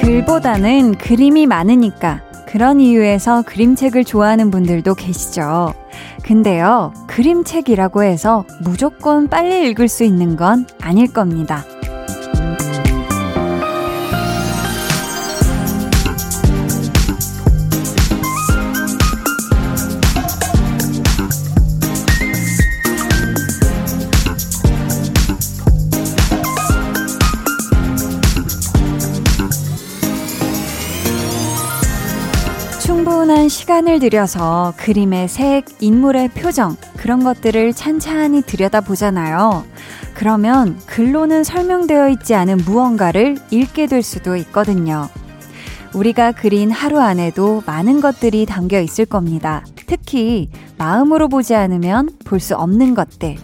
글보다는 그림이 많으니까 그런 이유에서 그림책을 좋아하는 분들도 계시죠. 근데요, 그림책이라고 해서 무조건 빨리 읽을 수 있는 건 아닐 겁니다. 시간을 들여서 그림의 색, 인물의 표정, 그런 것들을 찬찬히 들여다보잖아요. 그러면 글로는 설명되어 있지 않은 무언가를 읽게 될 수도 있거든요. 우리가 그린 하루 안에도 많은 것들이 담겨 있을 겁니다. 특히 마음으로 보지 않으면 볼 수 없는 것들.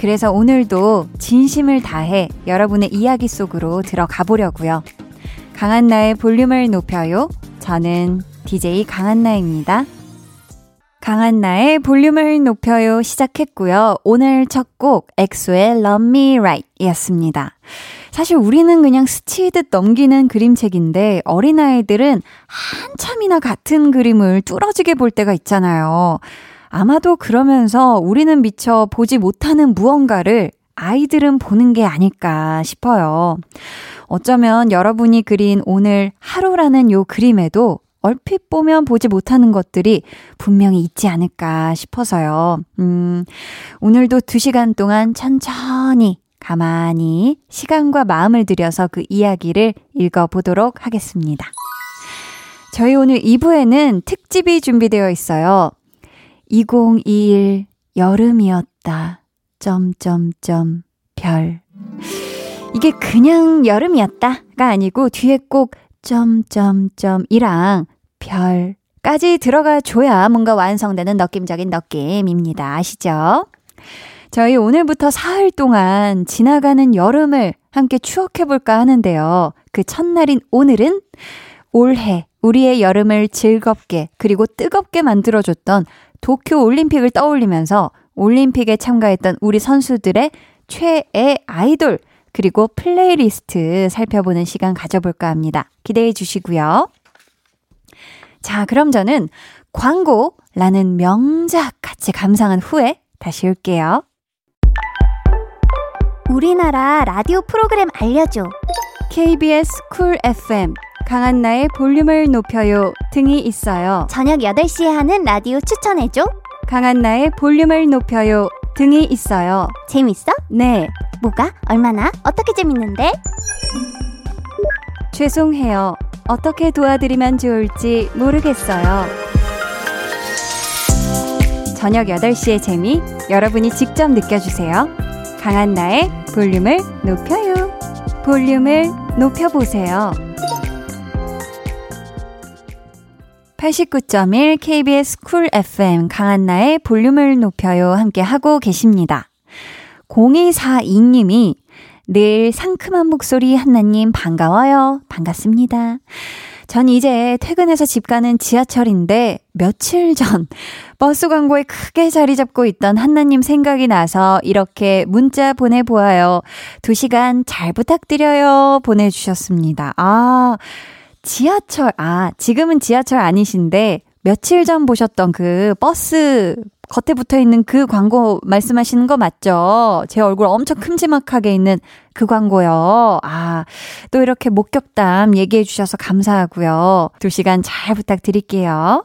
그래서 오늘도 진심을 다해 여러분의 이야기 속으로 들어가 보려고요. 강한 나의 볼륨을 높여요. 저는 DJ 강한나입니다. 강한나의 볼륨을 높여요 시작했고요. 오늘 첫 곡 엑소의 Love Me Right 이었습니다. 사실 우리는 그냥 스치듯 넘기는 그림책인데 어린아이들은 한참이나 같은 그림을 뚫어지게 볼 때가 있잖아요. 아마도 그러면서 우리는 미처 보지 못하는 무언가를 아이들은 보는 게 아닐까 싶어요. 어쩌면 여러분이 그린 오늘 하루라는 요 그림에도 얼핏 보면 보지 못하는 것들이 분명히 있지 않을까 싶어서요. 음, 오늘도 두 시간 동안 천천히 가만히 시간과 마음을 들여서 그 이야기를 읽어보도록 하겠습니다. 저희 오늘 2부에는 특집이 준비되어 있어요. 2021 여름이었다. 점점점 별. 이게 그냥 여름이었다가 아니고 뒤에 꼭 점점점이랑 별까지 들어가 줘야 뭔가 완성되는 느낌적인 느낌입니다. 아시죠? 저희 오늘부터 사흘 동안 지나가는 여름을 함께 추억해볼까 하는데요. 그 첫날인 오늘은 올해 우리의 여름을 즐겁게 그리고 뜨겁게 만들어줬던 도쿄 올림픽을 떠올리면서 올림픽에 참가했던 우리 선수들의 최애 아이돌 그리고 플레이리스트 살펴보는 시간 가져볼까 합니다. 기대해 주시고요. 자, 그럼 저는 광고라는 명작 같이 감상한 후에 다시 올게요. 우리나라 라디오 프로그램 알려줘. KBS Cool FM 강한나의 볼륨을 높여요 등이 있어요. 저녁 8시에 하는 라디오 추천해줘. 강한나의 볼륨을 높여요 등이 있어요. 재밌어? 네. 뭐가? 얼마나? 어떻게 재밌는데? 죄송해요. 어떻게 도와드리면 좋을지 모르겠어요. 저녁 8시의 재미 여러분이 직접 느껴주세요. 강한 나의 볼륨을 높여요. 볼륨을 높여보세요. 89.1 KBS Cool FM 강한나의 볼륨을 높여요 함께 하고 계십니다. 0242님이 늘 상큼한 목소리 한나님 반가워요. 반갑습니다. 전 이제 퇴근해서 집 가는 지하철인데 며칠 전 버스 광고에 크게 자리 잡고 있던 한나님 생각이 나서 이렇게 문자 보내보아요. 두 시간 잘 부탁드려요. 보내주셨습니다. 아, 지하철, 아, 지금은 지하철 아니신데 며칠 전 보셨던 그 버스 겉에 붙어 있는 그 광고 말씀하시는 거 맞죠? 제 얼굴 엄청 큼지막하게 있는 그 광고요. 아, 또 이렇게 목격담 얘기해 주셔서 감사하고요. 두 시간 잘 부탁드릴게요.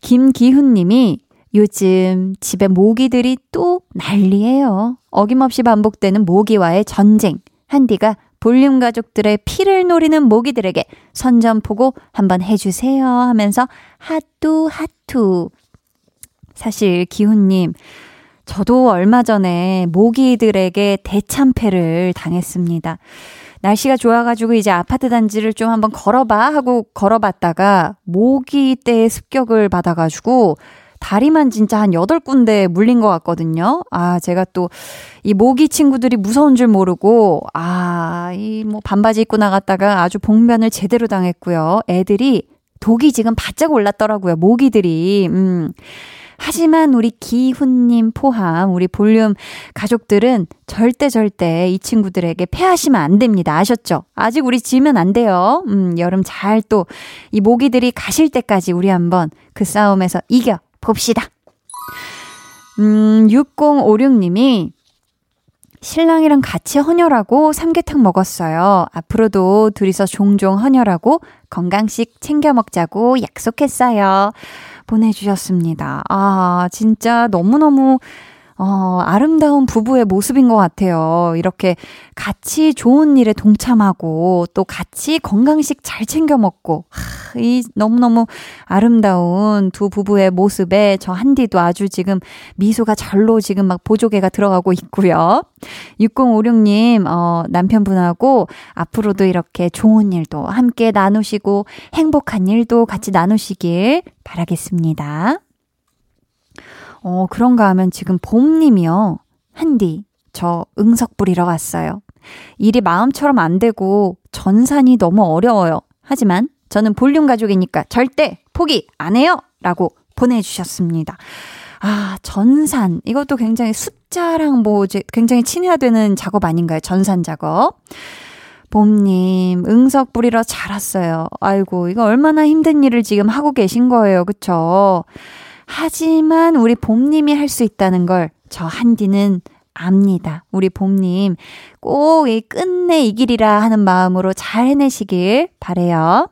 김기훈 님이 요즘 집에 모기들이 또 난리예요. 어김없이 반복되는 모기와의 전쟁. 한디가 볼륨 가족들의 피를 노리는 모기들에게 선전포고 한번 해주세요 하면서 하뚜 하투 사실 기훈님, 저도 얼마 전에 모기들에게 대참패를 당했습니다. 날씨가 좋아가지고 이제 아파트 단지를 좀 한번 걸어봐 하고 걸어봤다가 모기 떼의 습격을 받아가지고 다리만 진짜 한 8군데 물린 것 같거든요. 아, 제가 또 이 모기 친구들이 무서운 줄 모르고, 아, 아, 이뭐 반바지 입고 나갔다가 아주 봉변을 제대로 당했고요. 애들이 독이 지금 바짝 올랐더라고요. 모기들이. 음. 하지만 우리 기훈님 포함 우리 볼륨 가족들은 절대 절대 이 친구들에게 패하시면 안 됩니다. 아셨죠? 아직 우리 지면 안 돼요. 음, 여름 잘 또 이 모기들이 가실 때까지 우리 한번 그 싸움에서 이겨 봅시다. 음, 6056님이 신랑이랑 같이 헌혈하고 삼계탕 먹었어요. 앞으로도 둘이서 종종 헌혈하고 건강식 챙겨 먹자고 약속했어요. 보내주셨습니다. 아, 진짜 너무너무 어, 아름다운 부부의 모습인 것 같아요. 이렇게 같이 좋은 일에 동참하고 또 같이 건강식 잘 챙겨 먹고 하, 이 너무너무 아름다운 두 부부의 모습에 저 한디도 아주 지금 미소가 절로 지금 막 보조개가 들어가고 있고요. 6056님, 어, 남편분하고 앞으로도 이렇게 좋은 일도 함께 나누시고 행복한 일도 같이 나누시길 바라겠습니다. 어, 그런가 하면 지금 봄님이요. 한디, 저 응석 부리러 갔어요. 일이 마음처럼 안 되고 전산이 너무 어려워요. 하지만 저는 볼륨 가족이니까 절대 포기 안 해요! 라고 보내주셨습니다. 아, 전산. 이것도 굉장히 숫자랑 뭐 이제 굉장히 친해야 되는 작업 아닌가요? 전산 작업. 봄님, 응석 부리러 잘 왔어요. 아이고, 이거 얼마나 힘든 일을 지금 하고 계신 거예요. 그쵸? 하지만 우리 봄님이 할 수 있다는 걸 저 한디는 압니다. 우리 봄님 꼭 이 끝내 이 길이라 하는 마음으로 잘 해내시길 바래요.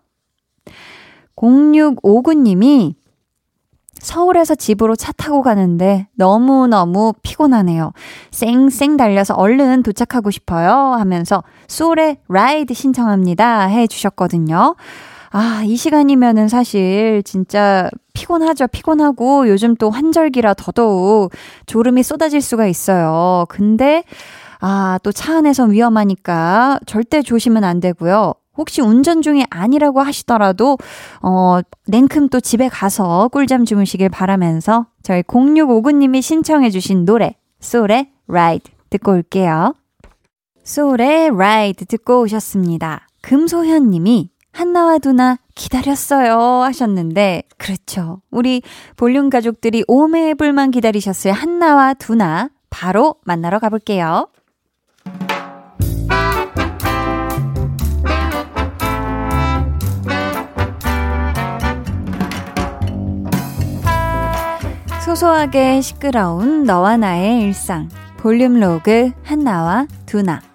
0659님이 서울에서 집으로 차 타고 가는데 너무너무 피곤하네요. 쌩쌩 달려서 얼른 도착하고 싶어요. 하면서 소울의 라이드 신청합니다. 해 주셨거든요. 아, 이 시간이면은 사실 진짜 피곤하죠. 피곤하고 요즘 또 환절기라 더더욱 졸음이 쏟아질 수가 있어요. 근데 아, 또 차 안에서 위험하니까 절대 조심은 안 되고요. 혹시 운전 중이 아니라고 하시더라도, 어, 냉큼 또 집에 가서 꿀잠 주무시길 바라면서 저희 0659님이 신청해 주신 노래, 소울의 Ride 듣고 올게요. 소울의 Ride 듣고 오셨습니다. 금소현 님이 한나와 두나 기다렸어요 하셨는데 그렇죠. 우리 볼륨 가족들이 오매불만 기다리셨어요. 한나와 두나 바로 만나러 가볼게요. 소소하게 시끄러운 너와 나의 일상 볼륨 로그 한나와 두나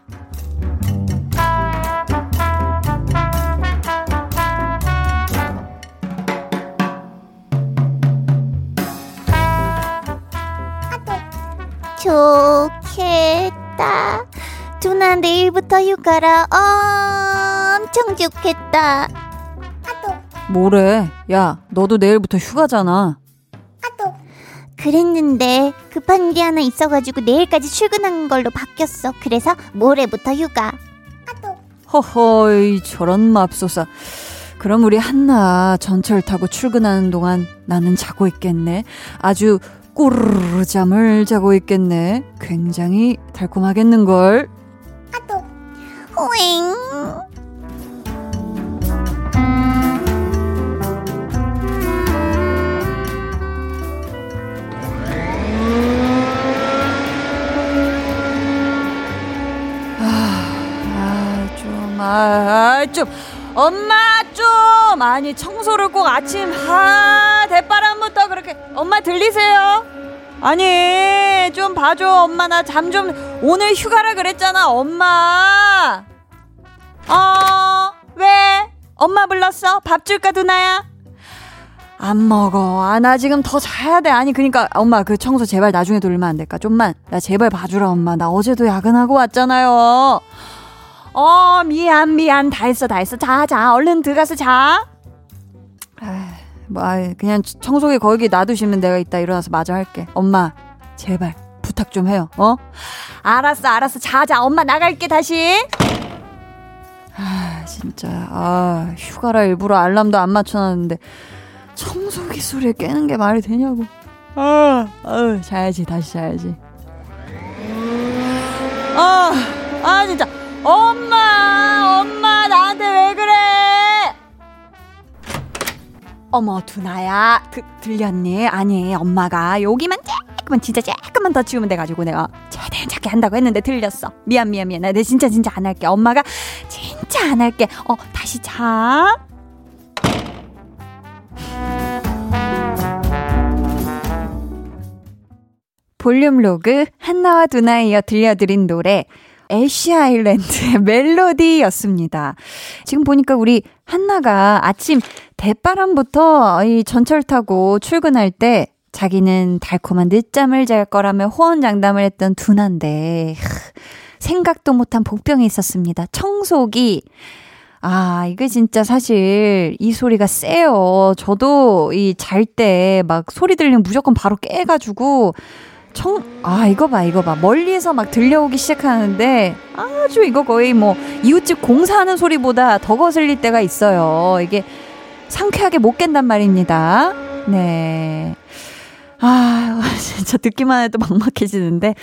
좋겠다. 두나 내일부터 휴가라 엄청 좋겠다. 뭐래? 야, 너도 내일부터 휴가잖아. 그랬는데 급한 일이 하나 있어가지고 내일까지 출근한 걸로 바뀌었어. 그래서 모레부터 휴가. 허허이 저런 맙소사. 그럼 우리 한나 전철 타고 출근하는 동안 나는 자고 있겠네. 아주 꼬르르 잠을 자고 있겠네. 굉장히 달콤하겠는걸. 아또 호잉. 아, 좀, 아, 좀. 엄마 좀 아니 청소를 꼭 아침 하 대바람부터 그렇게 엄마 들리세요? 아니 좀 봐줘 엄마 나 잠 좀 오늘 휴가라 그랬잖아 엄마 어 왜? 엄마 불렀어? 밥 줄까 두나야? 안 먹어. 아, 나 지금 더 자야 돼. 아니, 그니까, 엄마, 그 청소 제발 나중에 돌리면 안 될까? 좀만. 나 제발 봐주라, 엄마. 나 어제도 야근하고 왔잖아요. 어, 미안, 미안. 다 했어, 다 했어. 자, 자, 얼른 들어가서 자. 아, 뭐, 아, 그냥 청소기 거기 놔두시면 내가 이따 일어나서 마저 할게. 엄마, 제발, 부탁 좀 해요, 어? 알았어, 알았어. 자, 자, 엄마 나갈게, 다시. 아, 진짜. 아, 휴가라 일부러 알람도 안 맞춰놨는데, 청소기 소리에 깨는 게 말이 되냐고. 아, 아 자야지, 다시 자야지. 아, 아, 진짜. 엄마! 어머, 두나야. 그, 들렸니? 아니, 엄마가 여기만 조금만, 진짜 조금만 더 치우면 돼가지고 내가 최대한 작게 한다고 했는데 들렸어. 미안, 미안, 미안. 나 진짜, 진짜 안 할게. 엄마가 진짜 안 할게. 어, 다시 자. 볼륨 로그 한나와 두나 이어 들려드린 노래 애쉬 아일랜드의 멜로디였습니다. 지금 보니까 우리 한나가 아침 대바람부터 이 전철 타고 출근할 때 자기는 달콤한 늦잠을 잘 거라며 호언장담을 했던 두나인데 생각도 못한 복병이 있었습니다. 청소기. 아, 이게 진짜 사실 이 소리가 세요. 저도 이 잘 때 막 소리 들리면 무조건 바로 깨가지고 청, 아, 이거 봐, 이거 봐. 멀리에서 막 들려오기 시작하는데 아주 이거 거의 뭐 이웃집 공사하는 소리보다 더 거슬릴 때가 있어요. 이게 상쾌하게 못 깬단 말입니다. 네. 아, 진짜 듣기만 해도 막막해지는데.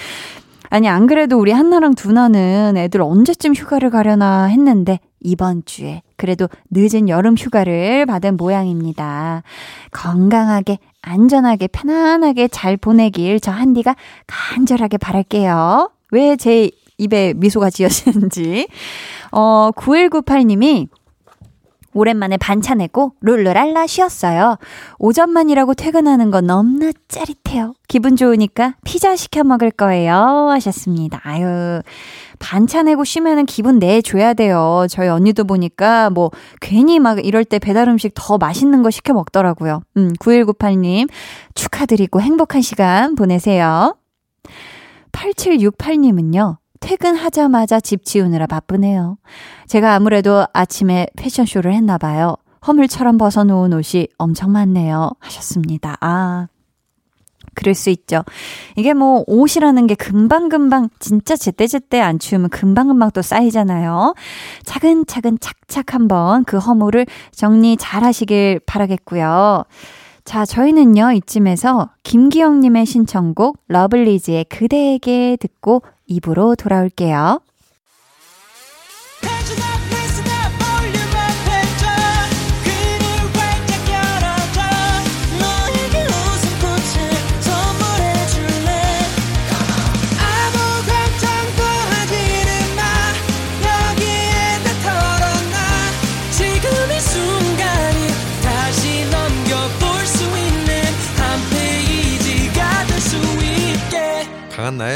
아니, 안 그래도 우리 한나랑 두나는 애들 언제쯤 휴가를 가려나 했는데, 이번 주에 그래도 늦은 여름 휴가를 받은 모양입니다. 건강하게, 안전하게, 편안하게 잘 보내길 저 한디가 간절하게 바랄게요. 왜 제 입에 미소가 지어지는지. 어, 9198님이 오랜만에 반차 내고 룰루랄라 쉬었어요. 오전만이라고 퇴근하는 건 너무나 짜릿해요. 기분 좋으니까 피자 시켜 먹을 거예요. 하셨습니다. 아유, 반차 내고 쉬면은 기분 내줘야 돼요. 저희 언니도 보니까 뭐 괜히 막 이럴 때 배달 음식 더 맛있는 거 시켜 먹더라고요. 음, 9198님 축하드리고 행복한 시간 보내세요. 8768님은요. 퇴근하자마자 집 치우느라 바쁘네요. 제가 아무래도 아침에 패션쇼를 했나 봐요. 허물처럼 벗어놓은 옷이 엄청 많네요. 하셨습니다. 아. 그럴 수 있죠. 이게 뭐 옷이라는 게 금방금방 진짜 제때제때 안 치우면 금방금방 또 쌓이잖아요. 차근차근 착착 한번 그 허물을 정리 잘 하시길 바라겠고요. 자, 저희는요, 이쯤에서 김기영님의 신청곡 러블리즈의 그대에게 듣고 입으로 돌아올게요.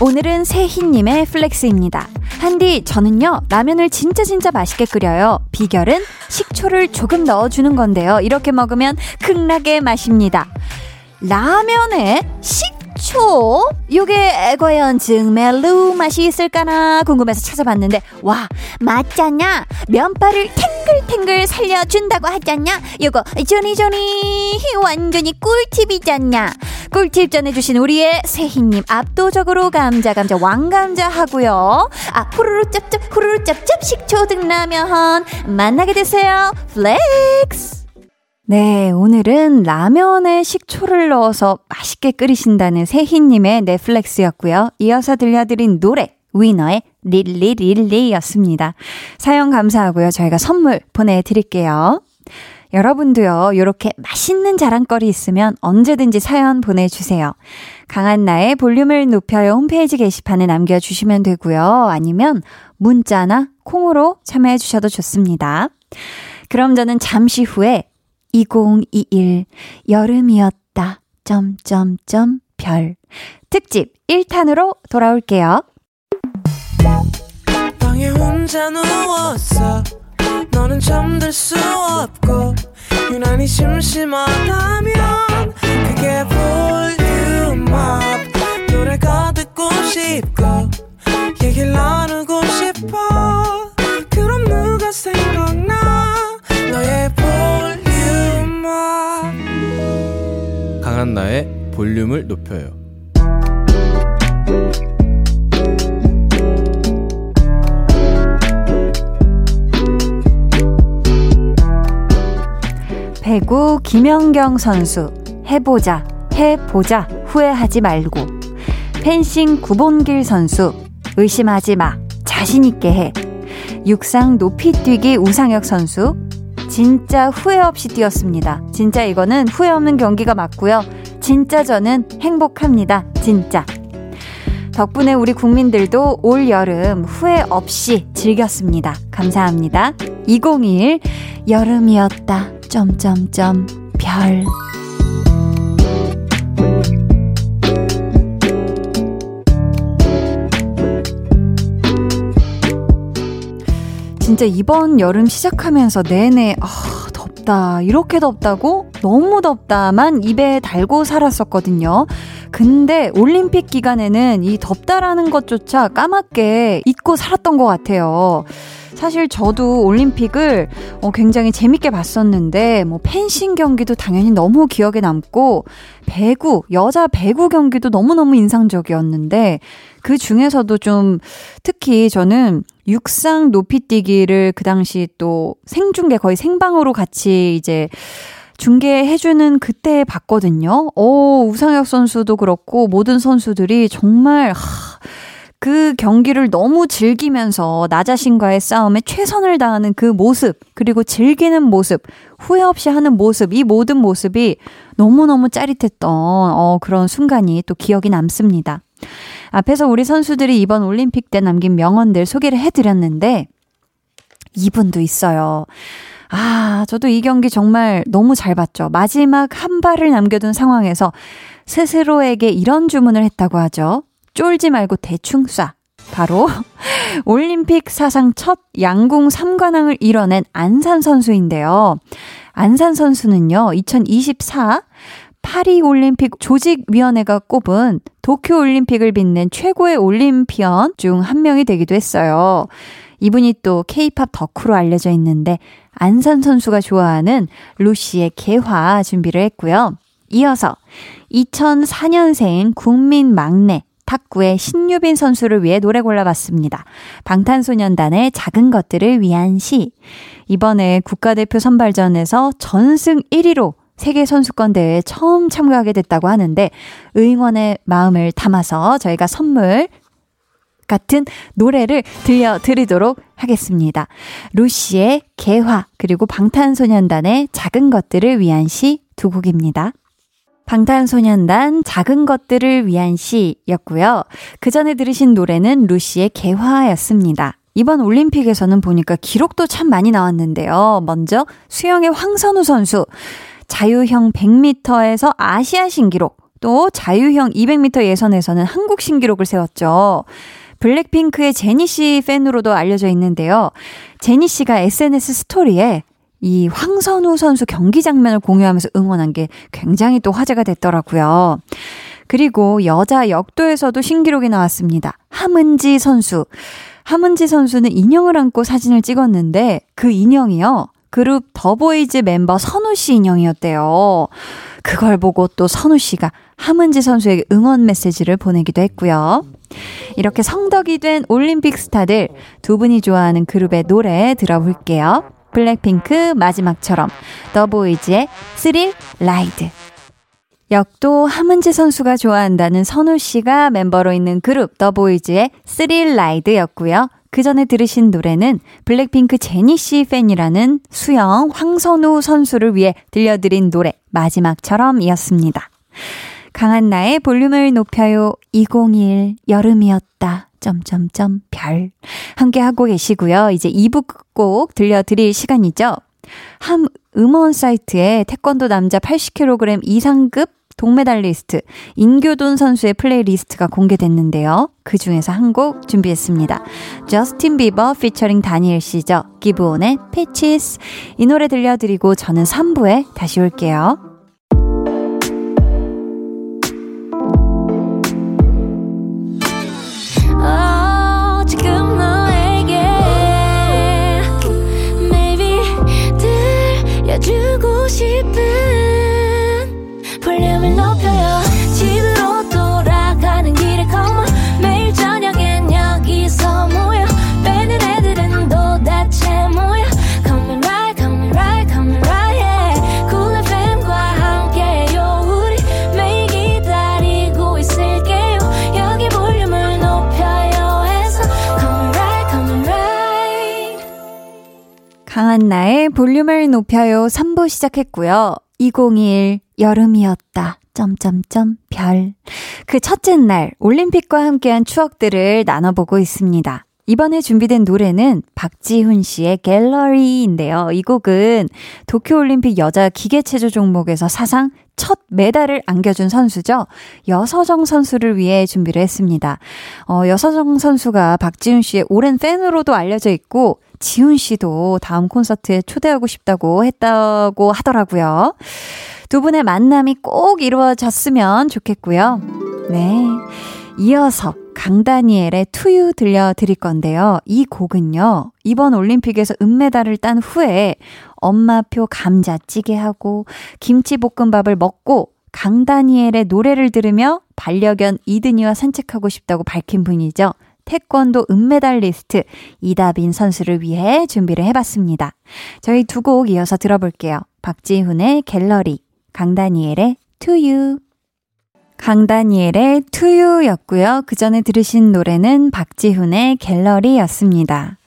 오늘은 세희님의 flex입니다. 한디, 저는요, 라면을 진짜 진짜 맛있게 끓여요. 비결은 식초를 조금 넣어주는 건데요. 이렇게 먹으면 극락의 맛입니다. 라면에 식초? 요게 과연 증멜루 맛이 있을까나 궁금해서 찾아봤는데 와 맞잖냐 면발을 탱글탱글 살려준다고 하잖냐 요거 조니조니 완전히 꿀팁이잖냐 꿀팁 전해주신 우리의 세희님 압도적으로 감자 감자 왕감자 하고요. 아 후루루 짭짭 후루루 짭짭 식초 든 라면 맛나게 드세요. flex 네, 오늘은 라면에 식초를 넣어서 맛있게 끓이신다는 세희님의 넷플렉스였고요. 이어서 들려드린 노래, 위너의 릴리릴리였습니다. 사연 감사하고요. 저희가 선물 보내드릴게요. 여러분도요, 이렇게 맛있는 자랑거리 있으면 언제든지 사연 보내주세요. 강한 나의 볼륨을 높여요 홈페이지 게시판에 남겨주시면 되고요. 아니면 문자나 콩으로 참여해주셔도 좋습니다. 그럼 저는 잠시 후에 2021 여름이었다. 점점점 별 특집 1탄으로 돌아올게요. 방에 혼자 누웠어. 너는 잠들 수 없고 유난히 심심하다면 그게 볼륨업 노래가 듣고 싶고 얘기를 나누고 싶어 그럼 누가 생각나 너의 한나의 볼륨을 높여요. 배구 김연경 선수 해보자 해보자 후회하지 말고 펜싱 구본길 선수 의심하지 마 자신있게 해 육상 높이 뛰기 우상혁 선수 진짜 후회 없이 뛰었습니다. 진짜 이거는 후회 없는 경기가 맞고요. 진짜 저는 행복합니다. 진짜. 덕분에 우리 국민들도 올 여름 후회 없이 즐겼습니다. 감사합니다. 2021 여름이었다. 점점점 별. 진짜 이번 여름 시작하면서 내내 아, 덥다. 이렇게 덥다고? 너무 덥다만 입에 달고 살았었거든요. 근데 올림픽 기간에는 이 덥다라는 것조차 까맣게 잊고 살았던 것 같아요. 사실 저도 올림픽을 어, 굉장히 재밌게 봤었는데, 뭐, 펜싱 경기도 당연히 너무 기억에 남고, 배구, 여자 배구 경기도 너무너무 인상적이었는데, 그 중에서도 좀 특히 저는 육상 높이뛰기를 그 당시 또 생중계 거의 생방으로 같이 이제 중계해주는 그때 봤거든요. 오, 우상혁 선수도 그렇고 모든 선수들이 정말, 하, 그 경기를 너무 즐기면서 나 자신과의 싸움에 최선을 다하는 그 모습, 그리고 즐기는 모습, 후회 없이 하는 모습, 이 모든 모습이 너무너무 짜릿했던, 어, 그런 순간이 또 기억이 남습니다. 앞에서 우리 선수들이 이번 올림픽 때 남긴 명언들 소개를 해드렸는데, 이분도 있어요. 아, 저도 이 경기 정말 너무 잘 봤죠. 마지막 한 발을 남겨둔 상황에서 스스로에게 이런 주문을 했다고 하죠. 쫄지 말고 대충 쏴. 바로 올림픽 사상 첫 양궁 3관왕을 이뤄낸 안산 선수인데요. 안산 선수는요, 2024 파리 올림픽 조직위원회가 꼽은 도쿄 올림픽을 빛낸 최고의 올림피언 중 한 명이 되기도 했어요. 이분이 또 케이팝 덕후로 알려져 있는데 안산 선수가 좋아하는 루시의 개화 준비를 했고요. 이어서 2004년생 국민 막내 탁구의 신유빈 선수를 위해 노래 골라봤습니다. 방탄소년단의 작은 것들을 위한 시. 이번에 국가대표 선발전에서 전승 1위로 세계 선수권 대회에 처음 참가하게 됐다고 하는데 응원의 마음을 담아서 저희가 선물 같은 노래를 들려드리도록 하겠습니다. 루시의 개화 그리고 방탄소년단의 작은 것들을 위한 시 두 곡입니다. 방탄소년단 작은 것들을 위한 시였고요. 그 전에 들으신 노래는 루시의 개화였습니다. 이번 올림픽에서는 보니까 기록도 참 많이 나왔는데요. 먼저 수영의 황선우 선수 자유형 100m에서 아시아 신기록, 또 자유형 200m 예선에서는 한국 신기록을 세웠죠. 블랙핑크의 제니 씨 팬으로도 알려져 있는데요. 제니 씨가 SNS 스토리에 이 황선우 선수 경기 장면을 공유하면서 응원한 게 굉장히 또 화제가 됐더라고요. 그리고 여자 역도에서도 신기록이 나왔습니다. 함은지 선수. 함은지 선수는 인형을 안고 사진을 찍었는데 그 인형이요. 그룹 더보이즈 멤버 선우 씨 인형이었대요. 그걸 보고 또 선우 씨가 함은지 선수에게 응원 메시지를 보내기도 했고요. 이렇게 성덕이 된 올림픽 스타들 두 분이 좋아하는 그룹의 노래 들어볼게요. 블랙핑크 마지막처럼 더보이즈의 Thrill Ride 역도 함은지 선수가 좋아한다는 선우 씨가 멤버로 있는 그룹 더보이즈의 Thrill Ride였고요. 그 전에 들으신 노래는 블랙핑크 제니 씨 팬이라는 수영 황선우 선수를 위해 들려드린 노래 마지막처럼이었습니다. 강한나의 볼륨을 높여요 2021 여름이었다. 점점점 별 함께 하고 계시고요. 이제 2부 곡 들려드릴 시간이죠. 한 음원 사이트에 태권도 남자 80kg 이상급 동메달리스트 인교돈 선수의 playlist가 공개됐는데요. 그 중에서 한 곡 준비했습니다. 저스틴 비버 피처링 다니엘 씨죠. 기브온의 패치스 이 노래 들려드리고 저는 3부에 다시 올게요. 강한나의 볼륨을 높여요 3부 시작했고요. 2021 여름이었다. 점점점 별. 그 첫째 날 올림픽과 함께한 추억들을 나눠보고 있습니다. 이번에 준비된 노래는 박지훈 씨의 갤러리인데요. 이 곡은 도쿄올림픽 여자 기계체조 종목에서 사상 첫 메달을 안겨준 선수죠. 여서정 선수를 위해 준비를 했습니다. 어, 여서정 선수가 박지훈 씨의 오랜 팬으로도 알려져 있고, 지훈 씨도 다음 콘서트에 초대하고 싶다고 했다고 하더라고요. 두 분의 만남이 꼭 이루어졌으면 좋겠고요. 네. 이어서 강다니엘의 투유 들려드릴 건데요. 이 곡은요, 이번 올림픽에서 은메달을 딴 후에 엄마표 감자찌개하고 김치볶음밥을 먹고 강다니엘의 노래를 들으며 반려견 이든이와 산책하고 싶다고 밝힌 분이죠. 태권도 은메달리스트 이다빈 선수를 위해 준비를 해봤습니다. 저희 두 곡 이어서 들어볼게요. 박지훈의 갤러리, 강다니엘의 투유. 강다니엘의 투유였고요. 그 전에 들으신 노래는 박지훈의 갤러리였습니다.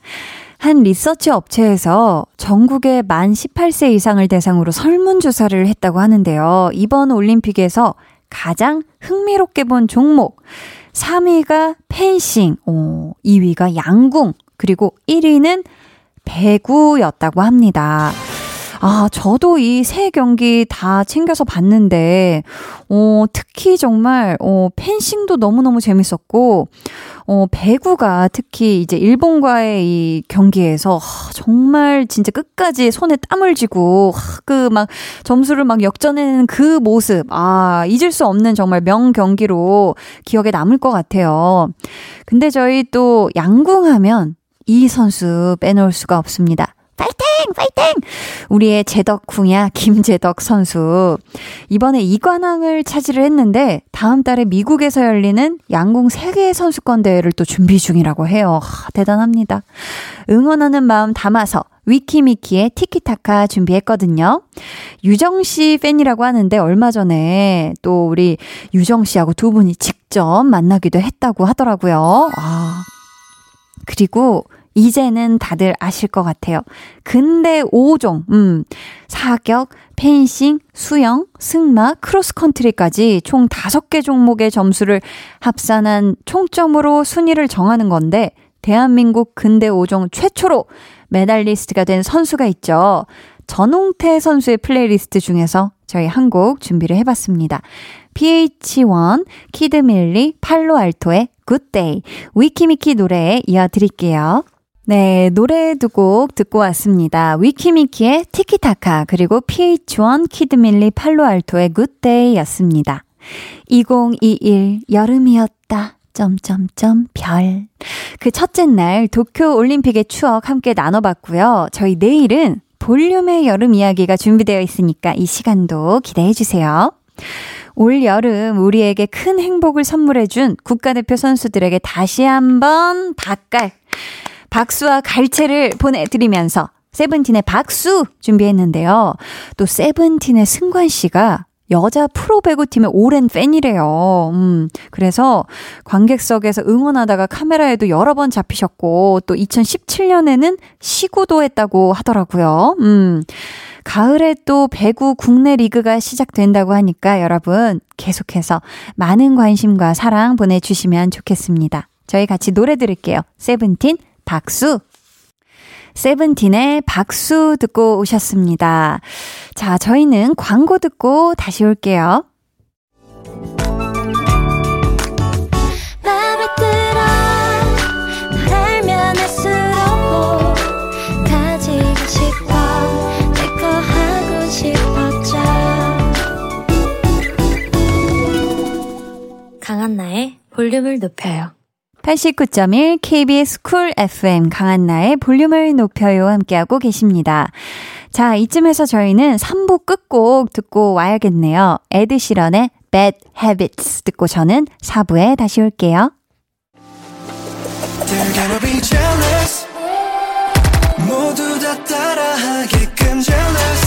한 리서치 업체에서 전국의 만 18세 이상을 대상으로 설문조사를 했다고 하는데요. 이번 올림픽에서 가장 흥미롭게 본 종목. 3위가 펜싱, 오, 2위가 양궁, 그리고 1위는 배구였다고 합니다. 아, 저도 이 세 경기 다 챙겨서 봤는데, 어, 특히 정말, 어, 펜싱도 너무너무 재밌었고, 어, 배구가 특히 이제 일본과의 이 경기에서 하, 정말 진짜 끝까지 손에 땀을 쥐고, 그 막 점수를 막 역전해내는 그 모습, 아, 잊을 수 없는 정말 명 경기로 기억에 남을 것 같아요. 근데 저희 또 양궁하면 이 선수 빼놓을 수가 없습니다. 파이팅! 파이팅! 우리의 제덕궁야 김제덕 선수. 이번에 이관왕을 차지를 했는데 다음 달에 미국에서 열리는 양궁 세계 선수권 대회를 또 준비 중이라고 해요. 하, 대단합니다. 응원하는 마음 담아서 위키미키의 티키타카 준비했거든요. 유정 씨 팬이라고 하는데 얼마 전에 또 우리 유정 씨하고 두 분이 직접 만나기도 했다고 하더라고요. 아. 그리고 이제는 다들 아실 것 같아요. 근대 5종, 음, 사격, 펜싱, 수영, 승마, 크로스컨트리까지 총 5개 종목의 점수를 합산한 총점으로 순위를 정하는 건데, 대한민국 근대 5종 최초로 메달리스트가 된 선수가 있죠. 전웅태 선수의 플레이리스트 중에서 저희 한 곡 준비를 해봤습니다. PH1, 키드밀리, 팔로알토의 Good Day, 위키미키 노래에 이어드릴게요. 네, 노래 두 곡 듣고 왔습니다. 위키미키의 Tiki-Taka, 그리고 PH1 키드밀리 팔로알토의 Good Day 였습니다. 2021 여름이었다. 점점점 별. 그 첫째 날 도쿄 올림픽의 추억 함께 나눠봤고요. 저희 내일은 볼륨의 여름 이야기가 준비되어 있으니까 이 시간도 기대해 주세요. 올 여름 우리에게 큰 행복을 선물해준 국가대표 선수들에게 다시 한번 바깔 박수와 갈채를 보내드리면서 세븐틴의 박수 준비했는데요. 또 세븐틴의 승관 씨가 여자 프로 배구팀의 오랜 팬이래요. 음, 그래서 관객석에서 응원하다가 카메라에도 여러 번 잡히셨고, 또 2017년에는 시구도 했다고 하더라고요. 음, 가을에 또 배구 국내 리그가 시작된다고 하니까 여러분 계속해서 많은 관심과 사랑 보내주시면 좋겠습니다. 저희 같이 노래 들을게요. 세븐틴 박수. 세븐틴의 박수 듣고 오셨습니다. 자, 저희는 광고 듣고 다시 올게요. 강한나의 볼륨을 높여요. 89.1 KBS 쿨 FM 강한나의 볼륨을 높여요 함께하고 계십니다. 자, 이쯤에서 저희는 3부 끝곡 듣고 와야겠네요. 에드시런의 Bad Habits 듣고 저는 4부에 다시 올게요. 모두 다 따라하게끔 jealous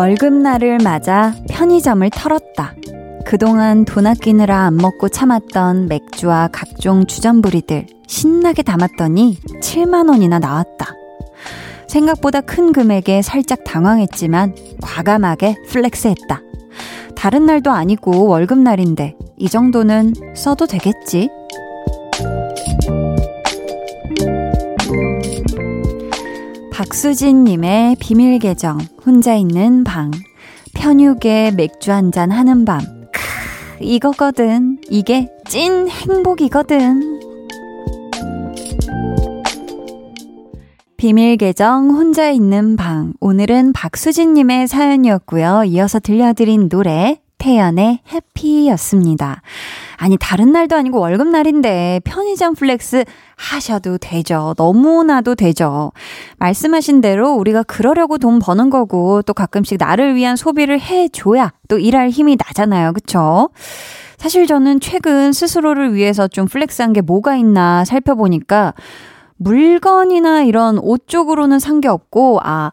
월급날을 맞아 편의점을 털었다. 그동안 돈 아끼느라 안 먹고 참았던 맥주와 각종 주전부리들 신나게 담았더니 7만원이나 나왔다. 생각보다 큰 금액에 살짝 당황했지만 과감하게 flex 했다. 다른 날도 아니고 월급날인데 이 정도는 써도 되겠지? 박수진님의 비밀 계정, 혼자 있는 방, 편육에 맥주 한잔 하는 밤. 크, 이거거든. 이게 찐 행복이거든. 비밀 계정 혼자 있는 방. 오늘은 박수진님의 사연이었고요. 이어서 들려드린 노래 태연의 Happy였습니다. 아니, 다른 날도 아니고 월급날인데 편의점 flex 하셔도 되죠. 너무나도 되죠. 말씀하신 대로 우리가 그러려고 돈 버는 거고 또 가끔씩 나를 위한 소비를 해줘야 또 일할 힘이 나잖아요. 그쵸? 사실 저는 최근 스스로를 위해서 좀 flex한 게 뭐가 있나 살펴보니까 물건이나 이런 옷 쪽으로는 산 게 없고, 아,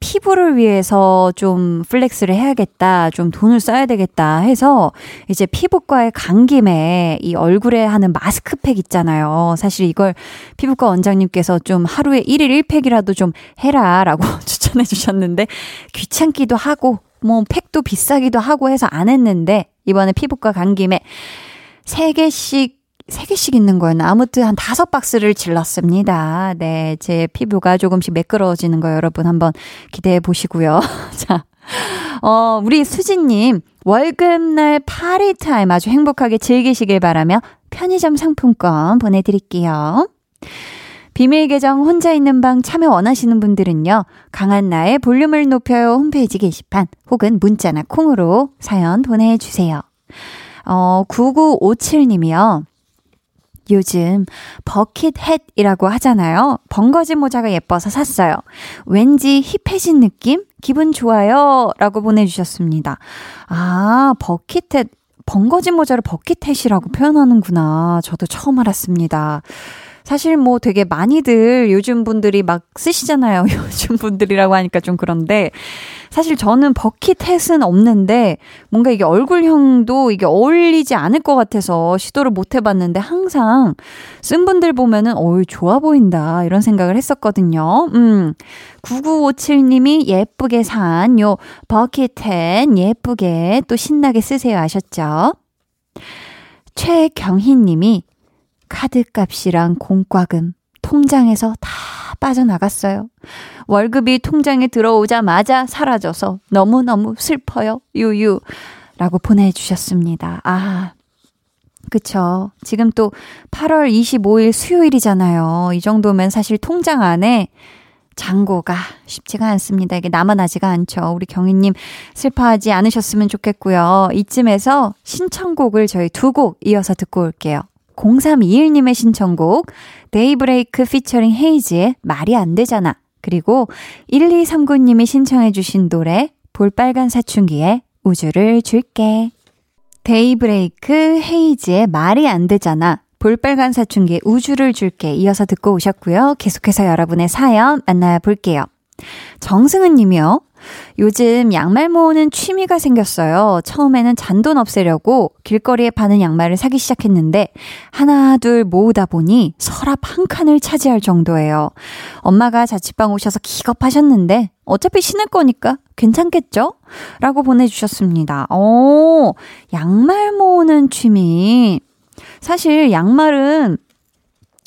피부를 위해서 좀 flex를 해야겠다, 좀 돈을 써야 되겠다 해서 이제 피부과에 간 김에 이 얼굴에 하는 마스크팩 있잖아요. 사실 이걸 피부과 원장님께서 좀 하루에 1일 1팩이라도 좀 해라 라고 추천해 주셨는데 귀찮기도 하고 뭐 팩도 비싸기도 하고 해서 안 했는데 이번에 피부과 간 김에 3개씩 3개씩 있는 거였나? 아무튼 한 다섯 박스를 질렀습니다. 네, 제 피부가 조금씩 매끄러워지는 거 여러분 한번 기대해 보시고요. 자, 어, 우리 수진님, 월급날 파리 타임 아주 행복하게 즐기시길 바라며 편의점 상품권 보내드릴게요. 비밀 계정 혼자 있는 방 참여 원하시는 분들은요, 강한 나의 볼륨을 높여요 홈페이지 게시판 혹은 문자나 콩으로 사연 보내주세요. 어, 9957님이요. 요즘 버킷햇이라고 하잖아요. 번거지 모자가 예뻐서 샀어요. 왠지 힙해진 느낌? 기분 좋아요. 라고 보내주셨습니다. 아, 버킷햇. 번거지 모자를 버킷햇이라고 표현하는구나. 저도 처음 알았습니다. 사실 뭐 되게 많이들 요즘 분들이 막 쓰시잖아요. 요즘 분들이라고 하니까 좀 그런데 사실 저는 버킷햇은 없는데 뭔가 이게 얼굴형도 이게 어울리지 않을 것 같아서 시도를 못 해봤는데 항상 쓴 분들 보면은 어이 좋아 보인다 이런 생각을 했었거든요. 음. 9957님이 예쁘게 산 요 버킷햇 예쁘게 또 신나게 쓰세요 하셨죠? 최경희 님이 카드값이랑 공과금 통장에서 다 빠져나갔어요. 월급이 통장에 들어오자마자 사라져서 너무너무 슬퍼요. 유유. 라고 보내주셨습니다. 아, 그쵸. 지금 또 8월 25일 수요일이잖아요. 이 정도면 사실 통장 안에 잔고가 쉽지가 않습니다. 이게 남아나지가 않죠. 우리 경희님 슬퍼하지 않으셨으면 좋겠고요. 이쯤에서 신청곡을 저희 두 곡 이어서 듣고 올게요. 0321님의 신청곡 데이브레이크 피처링 헤이즈의 말이 안 되잖아. 그리고 1239님이 신청해 주신 노래 볼빨간 사춘기의 우주를 줄게. 데이브레이크 헤이즈의 말이 안 되잖아. 볼빨간 사춘기의 우주를 줄게 이어서 듣고 오셨고요. 계속해서 여러분의 사연 만나볼게요. 정승은 님이요. 요즘 양말 모으는 취미가 생겼어요. 처음에는 잔돈 없애려고 길거리에 파는 양말을 사기 시작했는데 하나 둘 모으다 보니 서랍 한 칸을 차지할 정도예요. 엄마가 자취방 오셔서 기겁하셨는데 어차피 신을 거니까 괜찮겠죠? 라고 보내주셨습니다. 오, 양말 모으는 취미. 사실 양말은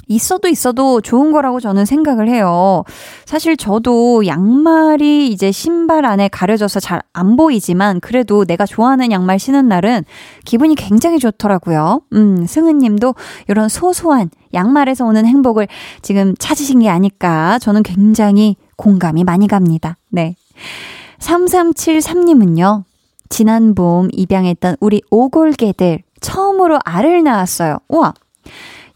있어도 있어도 좋은 거라고 저는 생각을 해요. 사실 저도 양말이 이제 신발 안에 가려져서 잘 안 보이지만 그래도 내가 좋아하는 양말 신은 날은 기분이 굉장히 좋더라고요. 음, 승은 님도 이런 소소한 양말에서 오는 행복을 지금 찾으신 게 아닐까 저는 굉장히 공감이 많이 갑니다. 네. 3373님은요. 지난 봄 입양했던 우리 오골개들 처음으로 알을 낳았어요. 우와!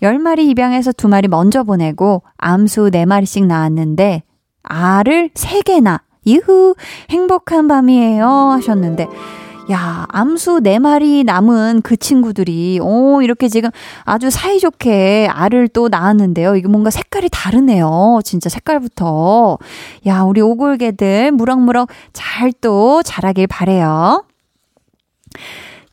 10마리 입양해서 2마리 먼저 보내고 암수 4마리씩 낳았는데 알을 3개나 이후 행복한 밤이에요 하셨는데 야, 암수 4마리 남은 그 친구들이, 오, 이렇게 지금 아주 사이좋게 알을 또 낳았는데요. 이게 뭔가 색깔이 다르네요. 진짜 색깔부터. 야, 우리 오골계들 무럭무럭 잘 또 자라길 바래요.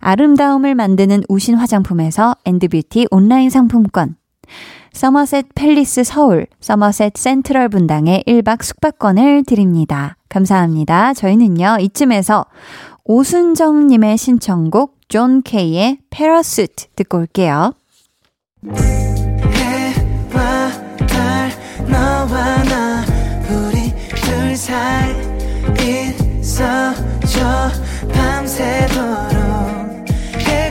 아름다움을 만드는 우신 화장품에서 엔드뷰티 온라인 상품권, 서머셋 팰리스 서울, 서머셋 센트럴 분당의 1박 숙박권을 드립니다. 감사합니다. 저희는요, 이쯤에서 오순정님의 신청곡 존 케이의 Parachute 듣고 올게요. 밤새도록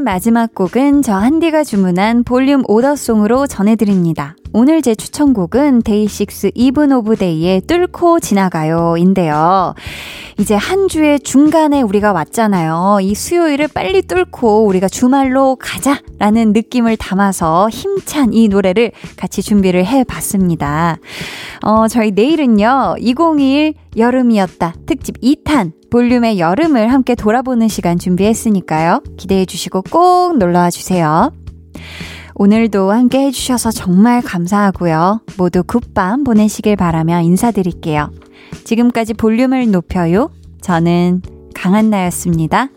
마지막 곡은 저 한디가 주문한 볼륨 order song으로 전해드립니다. 오늘 제 추천곡은 데이식스 이븐 오브 데이의 뚫고 지나가요 인데요. 이제 한 주의 중간에 우리가 왔잖아요. 이 수요일을 빨리 뚫고 우리가 주말로 가자라는 느낌을 담아서 힘찬 이 노래를 같이 준비를 해 봤습니다. 어, 저희 내일은요, 2021 여름이었다 특집 2탄 볼륨의 여름을 함께 돌아보는 시간 준비했으니까요. 기대해 주시고 꼭 놀러와 주세요. 오늘도 함께 해주셔서 정말 감사하고요. 모두 굿밤 보내시길 바라며 인사드릴게요. 지금까지 볼륨을 높여요. 저는 강한나였습니다.